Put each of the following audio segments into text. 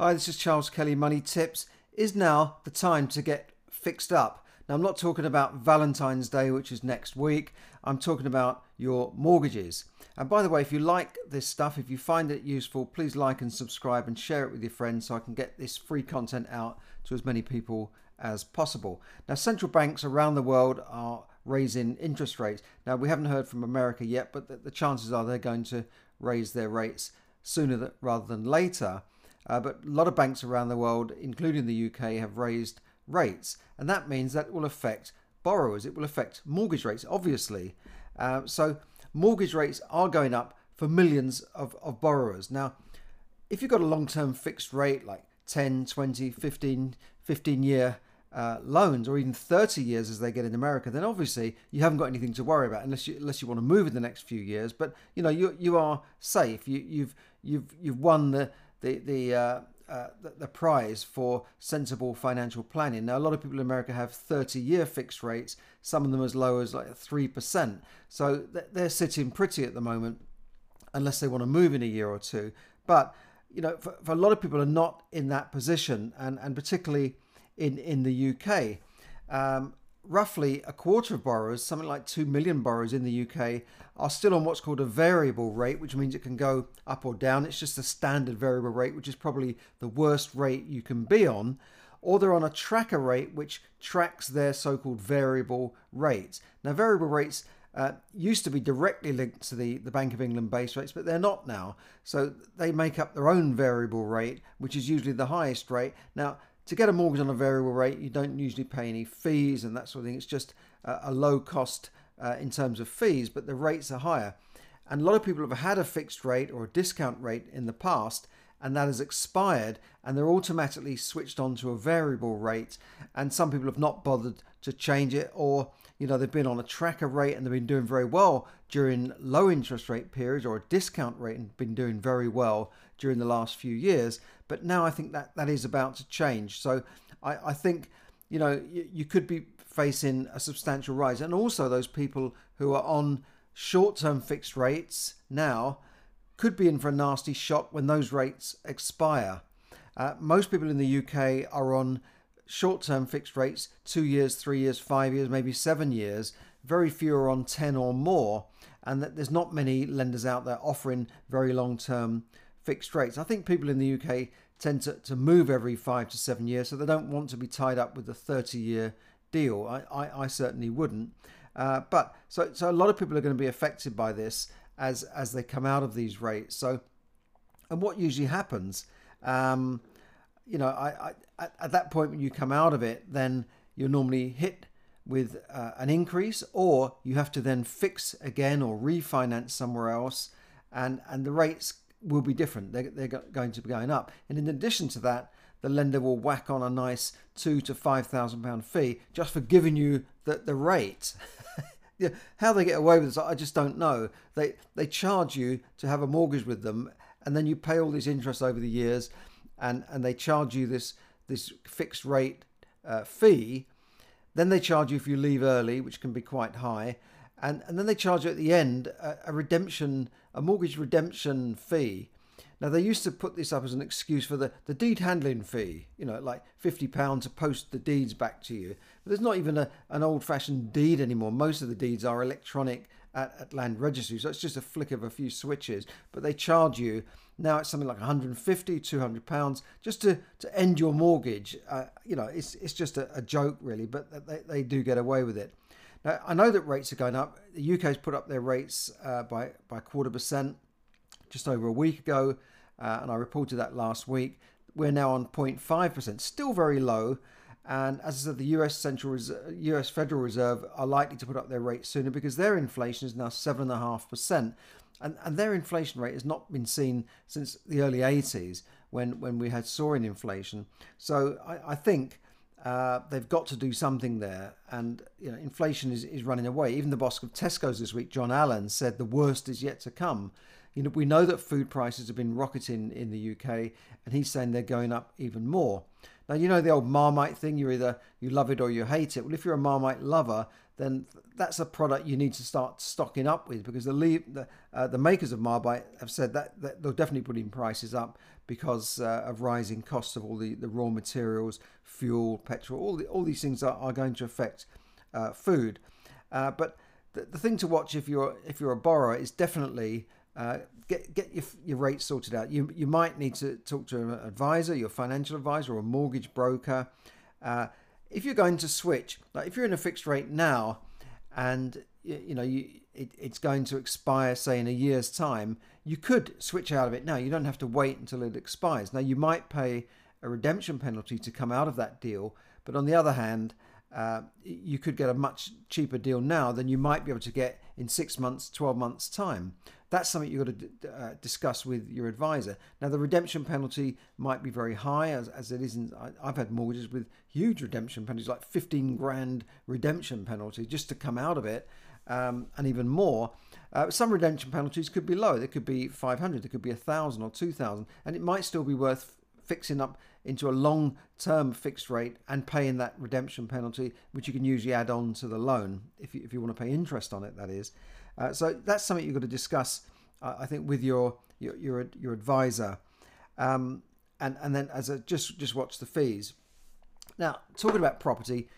Hi, this is Charles Kelly Money Tips. Is now the time to get fixed up? Now, I'm not talking about Valentine's Day, which is next week. I'm talking about your mortgages. And by the way, if you like this stuff, if you find it useful, please like and subscribe and share it with your friends so I can get this free content out to as many people as possible. Now, central banks around the world are raising interest rates. Now, we haven't heard from America yet, but the, chances are they're going to raise their rates sooner rather than later. Uh, but a lot of banks around the world, including the UK, have raised rates. And that means that will affect borrowers. It will affect mortgage rates, obviously. Uh, so mortgage rates are going up for millions of, of borrowers. Now, if you've got a long term fixed rate like 10, 20, 15, 15 year uh, loans or even 30 years as they get in America, then obviously you haven't got anything to worry about unless you unless you want to move in the next few years. But you know you you are safe. You you've you've you've won the the the, uh, uh, the, the prize for sensible financial planning. Now, a lot of people in America have 30-year fixed rates. Some of them as low as like three percent. So they're sitting pretty at the moment, unless they want to move in a year or two. But you know, for, for a lot of people are not in that position, and and particularly in in the UK. Um, roughly a quarter of borrowers, something like 2 million borrowers in the UK, are still on what's called a variable rate, which means it can go up or down. It's just a standard variable rate, which is probably the worst rate you can be on. Or they're on a tracker rate, which tracks their so called variable rates. Now, variable rates uh, used to be directly linked to the, the Bank of England base rates, but they're not now. So they make up their own variable rate, which is usually the highest rate. Now, to get a mortgage on a variable rate, you don't usually pay any fees and that sort of thing. It's just a, a low cost uh, in terms of fees, but the rates are higher. And a lot of people have had a fixed rate or a discount rate in the past, and that has expired, and they're automatically switched on to a variable rate. And some people have not bothered to change it, or you know they've been on a tracker rate and they've been doing very well during low interest rate periods, or a discount rate and been doing very well during the last few years. But now I think that that is about to change. So I, I think you know you, you could be facing a substantial rise, and also those people who are on short-term fixed rates now could be in for a nasty shock when those rates expire. Uh, most people in the UK are on short term fixed rates two years, three years, five years, maybe seven years. Very few are on 10 or more. And that there's not many lenders out there offering very long term fixed rates. I think people in the UK tend to, to move every five to seven years, so they don't want to be tied up with a 30 year deal. I, I, I certainly wouldn't. Uh, but so, so a lot of people are going to be affected by this as as they come out of these rates. So, and what usually happens, um, you know, I, I, at that point when you come out of it, then you're normally hit with uh, an increase, or you have to then fix again or refinance somewhere else, and and the rates will be different. They're, they're going to be going up. And in addition to that, the lender will whack on a nice two to five thousand pound fee just for giving you the, the rate. yeah, how they get away with this, I just don't know. They they charge you to have a mortgage with them, and then you pay all this interest over the years, and and they charge you this this fixed rate uh, fee. Then they charge you if you leave early, which can be quite high, and and then they charge you at the end a, a redemption a mortgage redemption fee. Now they used to put this up as an excuse for the, the deed handling fee, you know, like fifty pounds to post the deeds back to you. But there's not even a, an old fashioned deed anymore. Most of the deeds are electronic at, at land registry, so it's just a flick of a few switches. But they charge you now it's something like 150, 200 pounds just to, to end your mortgage. Uh, you know, it's it's just a, a joke really, but they, they do get away with it. Now, I know that rates are going up. The UK's put up their rates uh, by, by quarter percent just over a week ago, uh, and I reported that last week. We're now on 0.5%, still very low. And as I said, the US Central Reserve, US Federal Reserve are likely to put up their rates sooner because their inflation is now seven and a half percent, and and their inflation rate has not been seen since the early 80s when when we had soaring inflation. So I, I think uh, they've got to do something there. And you know, inflation is, is running away. Even the boss of Tesco's this week, John Allan, said the worst is yet to come. You know, we know that food prices have been rocketing in the UK, and he's saying they're going up even more. Now, you know the old Marmite thing. You either you love it or you hate it. Well, if you're a Marmite lover, then that's a product you need to start stocking up with because the the, uh, the makers of Marmite have said that, that they'll definitely putting prices up because uh, of rising costs of all the, the raw materials, fuel, petrol, all the, all these things are, are going to affect uh, food. Uh, but the, the thing to watch if you're if you're a borrower is definitely uh, get get your, your rates sorted out. You you might need to talk to an advisor, your financial advisor, or a mortgage broker. Uh, if you're going to switch, like if you're in a fixed rate now, and you, you know you it, it's going to expire, say in a year's time, you could switch out of it now. You don't have to wait until it expires. Now you might pay a redemption penalty to come out of that deal, but on the other hand, uh, you could get a much cheaper deal now than you might be able to get in six months, 12 months' time. That's something you've got to d- uh, discuss with your advisor. Now, the redemption penalty might be very high, as, as it isn't. I've had mortgages with huge redemption penalties, like 15 grand redemption penalty just to come out of it, um, and even more. Uh, some redemption penalties could be low. They could be 500, they could be 1,000 or 2,000, and it might still be worth fixing up into a long term fixed rate and paying that redemption penalty, which you can usually add on to the loan if you, if you want to pay interest on it, that is. Uh, so that's something you've got to discuss, uh, I think, with your your your, your advisor. Um, and, and then as a just just watch the fees. Now, talking about property,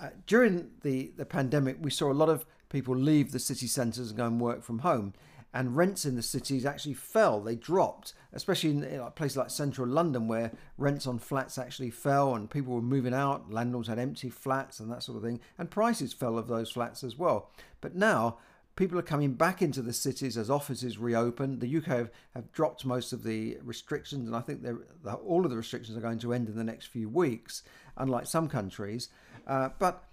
uh, during the, the pandemic, we saw a lot of people leave the city centres and go and work from home and rents in the cities actually fell. They dropped, especially in, places like central London, where rents on flats actually fell and people were moving out. Landlords had empty flats and that sort of thing, and prices fell of those flats as well. But now people are coming back into the cities as offices reopen. The UK have, have dropped most of the restrictions, and I think all of the restrictions are going to end in the next few weeks, unlike some countries. Uh, but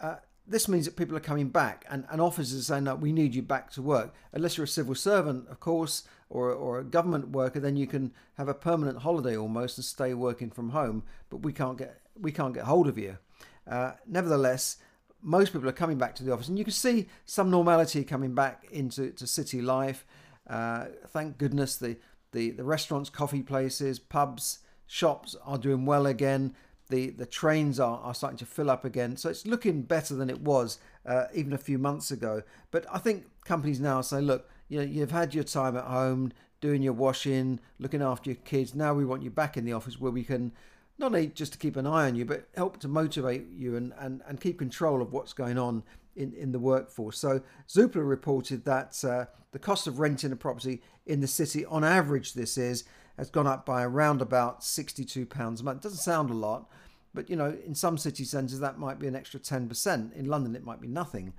uh, this means that people are coming back and, and officers are saying that we need you back to work. Unless you're a civil servant, of course, or, or a government worker, then you can have a permanent holiday almost and stay working from home, but we can't get we can't get hold of you. Uh, nevertheless, most people are coming back to the office, and you can see some normality coming back into to city life. Uh, thank goodness the, the, the restaurants, coffee places, pubs, shops are doing well again the the trains are, are starting to fill up again. So it's looking better than it was uh, even a few months ago. But I think companies now say, look, you know, you've had your time at home doing your washing, looking after your kids. Now we want you back in the office where we can not only just to keep an eye on you, but help to motivate you and, and, and keep control of what's going on in, in the workforce. So Zoopla reported that uh, the cost of renting a property in the city, on average, this is has gone up by around about £62 a month. Doesn't sound a lot, but you know, in some city centres that might be an extra 10%. In London, it might be nothing.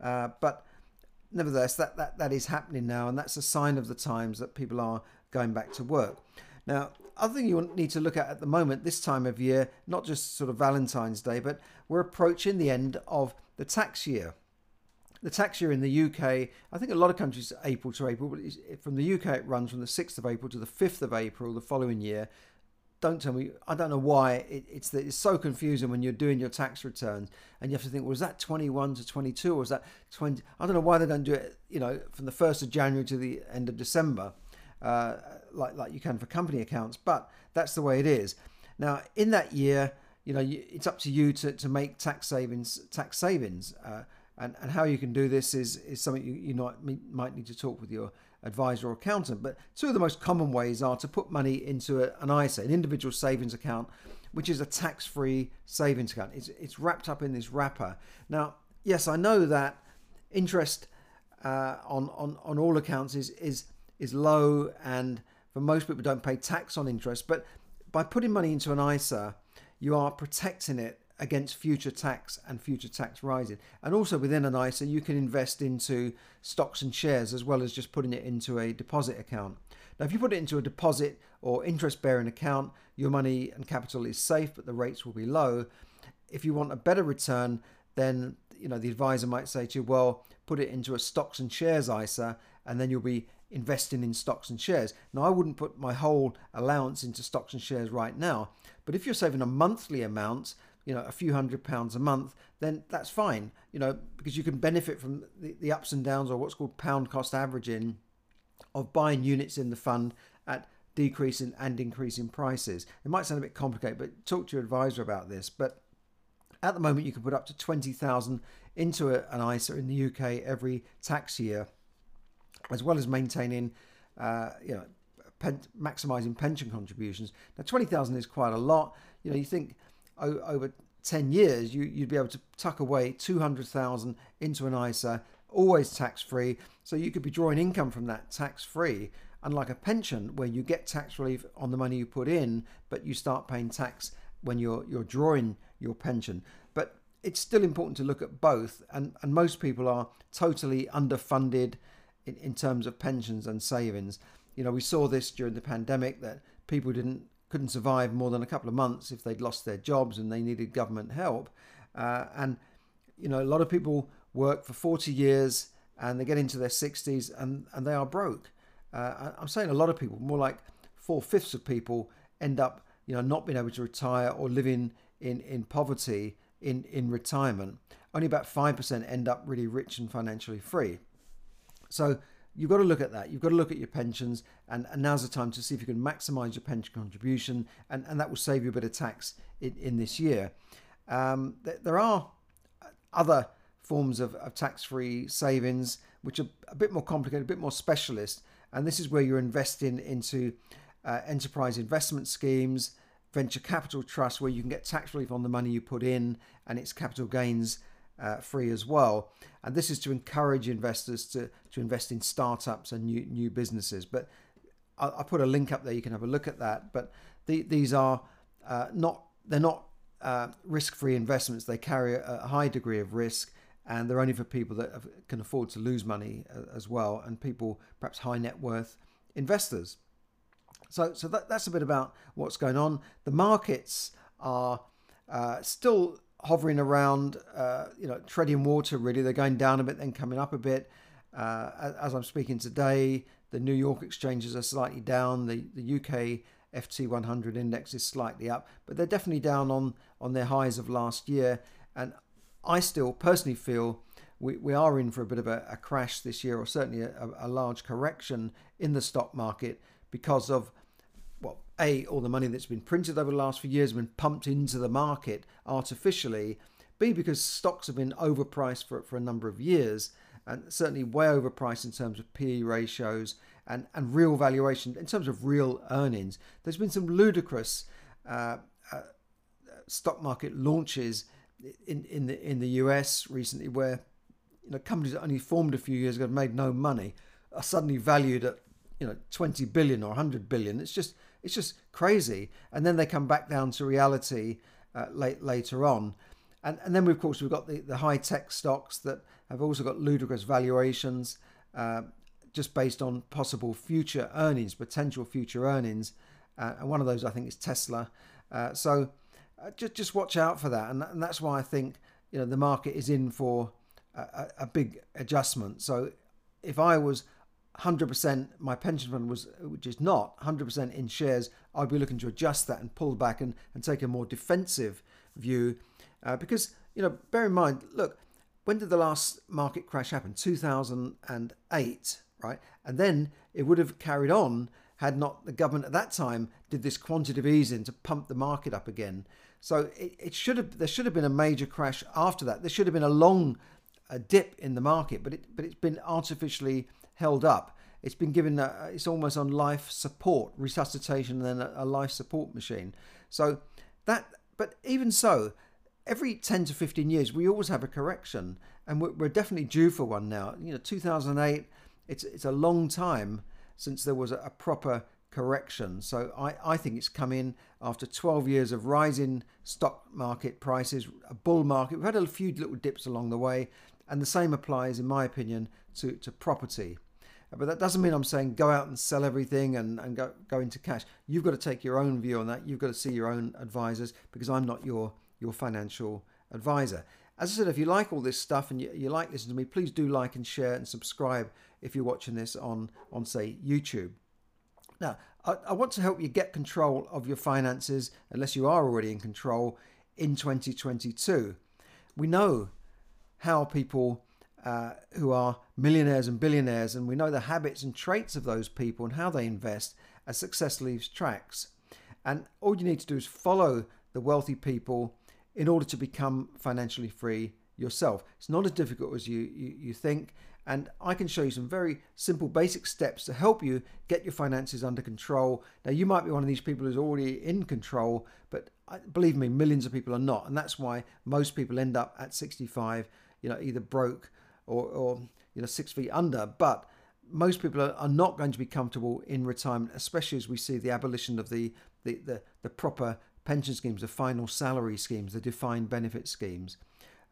Uh, but nevertheless, that, that, that is happening now, and that's a sign of the times that people are going back to work. Now, other thing you need to look at at the moment, this time of year, not just sort of Valentine's Day, but we're approaching the end of the tax year the tax year in the UK, I think a lot of countries April to April, but from the UK it runs from the 6th of April to the 5th of April the following year. Don't tell me, I don't know why it, it's it's so confusing when you're doing your tax returns and you have to think, well, is that 21 to 22 or is that 20? I don't know why they don't do it, you know, from the 1st of January to the end of December, uh, like, like you can for company accounts, but that's the way it is. Now, in that year, you know, it's up to you to, to make tax savings, tax savings. Uh, and, and how you can do this is, is something you, you might, might need to talk with your advisor or accountant. But two of the most common ways are to put money into a, an ISA, an individual savings account, which is a tax free savings account. It's, it's wrapped up in this wrapper. Now, yes, I know that interest uh, on, on, on all accounts is, is, is low, and for most people, don't pay tax on interest. But by putting money into an ISA, you are protecting it against future tax and future tax rising. And also within an ISA, you can invest into stocks and shares as well as just putting it into a deposit account. Now, if you put it into a deposit or interest bearing account, your money and capital is safe, but the rates will be low. If you want a better return, then you know the advisor might say to you, well, put it into a stocks and shares ISA, and then you'll be investing in stocks and shares. Now, I wouldn't put my whole allowance into stocks and shares right now, but if you're saving a monthly amount, you know a few hundred pounds a month then that's fine you know because you can benefit from the, the ups and downs or what's called pound cost averaging of buying units in the fund at decreasing and increasing prices it might sound a bit complicated but talk to your advisor about this but at the moment you can put up to 20,000 into a, an ISA in the UK every tax year, as well as maintaining, uh, you know, pen, maximising pension contributions. Now, twenty thousand is quite a lot. You know, you think over 10 years, you, would be able to tuck away 200,000 into an ISA, always tax free. So you could be drawing income from that tax free, unlike a pension where you get tax relief on the money you put in, but you start paying tax when you're, you're drawing your pension. But it's still important to look at both, and, and most people are totally underfunded in, in terms of pensions and savings. You know, we saw this during the pandemic that people didn't couldn't survive more than a couple of months if they'd lost their jobs and they needed government help. Uh, and, you know, a lot of people work for 40 years and they get into their 60s and, and they are broke. Uh, I'm saying a lot of people, more like four fifths of people end up, you know, not being able to retire or living in, in poverty in, in retirement. Only about 5% end up really rich and financially free. So you've got to look at that. You've got to look at your pensions, and, and now's the time to see if you can maximize your pension contribution, and, and that will save you a bit of tax in, in this year. Um, there are other forms of, of tax free savings which are a bit more complicated, a bit more specialist, and this is where you're investing into uh, enterprise investment schemes, venture capital trusts, where you can get tax relief on the money you put in, and it's capital gains uh, free as well. And this is to encourage investors to, to invest in startups and new, new businesses. But I'll, I'll put a link up there, you can have a look at that. But the, these are uh, not, they're not uh, risk free investments, they carry a, a, high degree of risk. And they're only for people that have, can afford to lose money uh, as well, and people perhaps high net worth investors. So, so that, that's a bit about what's going on. The markets are uh, still hovering around, uh, you know, treading water. Really, they're going down a bit, then coming up a bit. Uh, as I'm speaking today, the New York exchanges are slightly down. The the UK FT 100 index is slightly up, but they're definitely down on on their highs of last year. And I still personally feel we, we are in for a bit of a, a crash this year, or certainly a, a large correction in the stock market because of well, A, all the money that's been printed over the last few years has been pumped into the market artificially. B, because stocks have been overpriced for, for a number of years and certainly way overpriced in terms of PE ratios and, and real valuation, in terms of real earnings. There's been some ludicrous uh, uh, stock market launches in, in, the, in the US recently where you know, companies that only formed a few years ago have made no money are suddenly valued at you know 20 billion or 100 billion. It's just it's just crazy. And then they come back down to reality uh, late, later on. And, and then, of course, we've got the, the high tech stocks that have also got ludicrous valuations uh, just based on possible future earnings, potential future earnings. Uh, and one of those, I think, is Tesla. Uh, so uh, just, just watch out for that. And, and that's why I think you know the market is in for a, a big adjustment. So if I was 100% my pension fund was which is not 100% in shares i'd be looking to adjust that and pull back and, and take a more defensive view. Uh, because you know bear in mind look when did the last market crash happen? 2008 right? And then it would have carried on had not the government at that time did this quantitative easing to pump the market up again. So it, it should have there should have been a major crash after that. There should have been a long a dip in the market but it but it's been artificially held up. It's been given, a, it's almost on life support, resuscitation, and then a, a life support machine. So that, but even so, every 10 to 15 years, we always have a correction, and we're, we're definitely due for one now. You know, 2008, it's, it's a long time since there was a, a proper correction. So I, I think it's come in after 12 years of rising stock market prices, a bull market. We've had a few little dips along the way, and the same applies, in my opinion, to, to property. Uh, but that doesn't mean I'm saying go out and sell everything and, and go, go into cash. You've got to take your own view on that. You've got to see your own advisors because I'm not your, your financial advisor. As I said, if you like all this stuff and you, you like listening to me, please do like and share and subscribe if you're watching this on, on say, YouTube. Now, I, I want to help you get control of your finances, unless you are already in control, in 2022. We know how people uh, who are millionaires and billionaires, and we know the habits and traits of those people and how they invest as success leaves tracks. And all you need to do is follow the wealthy people in order to become financially free yourself. It's not as difficult as you, you, you think. And I can show you some very simple, basic steps to help you get your finances under control. Now, you might be one of these people who's already in control, but believe me, millions of people are not. And that's why most people end up at 65, you know, either broke or, or you know, six feet under. But most people are, are not going to be comfortable in retirement, especially as we see the abolition of the, the, the, the proper pension schemes, the final salary schemes, the defined benefit schemes.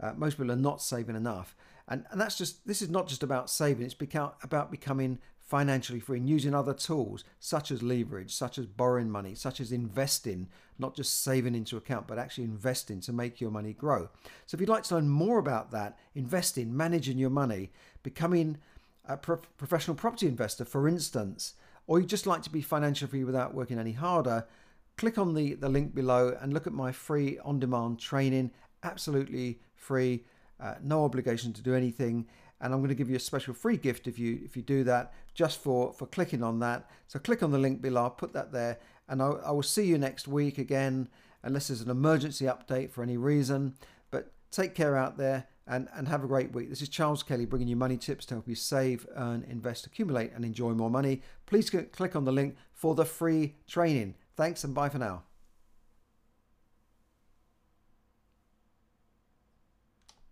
Uh, most people are not saving enough. And, and that's just, this is not just about saving, it's about becoming financially free and using other tools such as leverage, such as borrowing money, such as investing, not just saving into account, but actually investing to make your money grow. So if you'd like to learn more about that, investing, managing your money, becoming a pro- professional property investor, for instance, or you just like to be financially free without working any harder, click on the, the link below and look at my free on demand training, absolutely free, uh, no obligation to do anything. And I'm going to give you a special free gift if you if you do that just for for clicking on that. So click on the link below, I'll put that there, and I'll, I will see you next week again, unless there's an emergency update for any reason. But take care out there and, and have a great week. This is Charles Kelly bringing you money tips to help you save, earn, invest, accumulate, and enjoy more money. Please click on the link for the free training. Thanks and bye for now.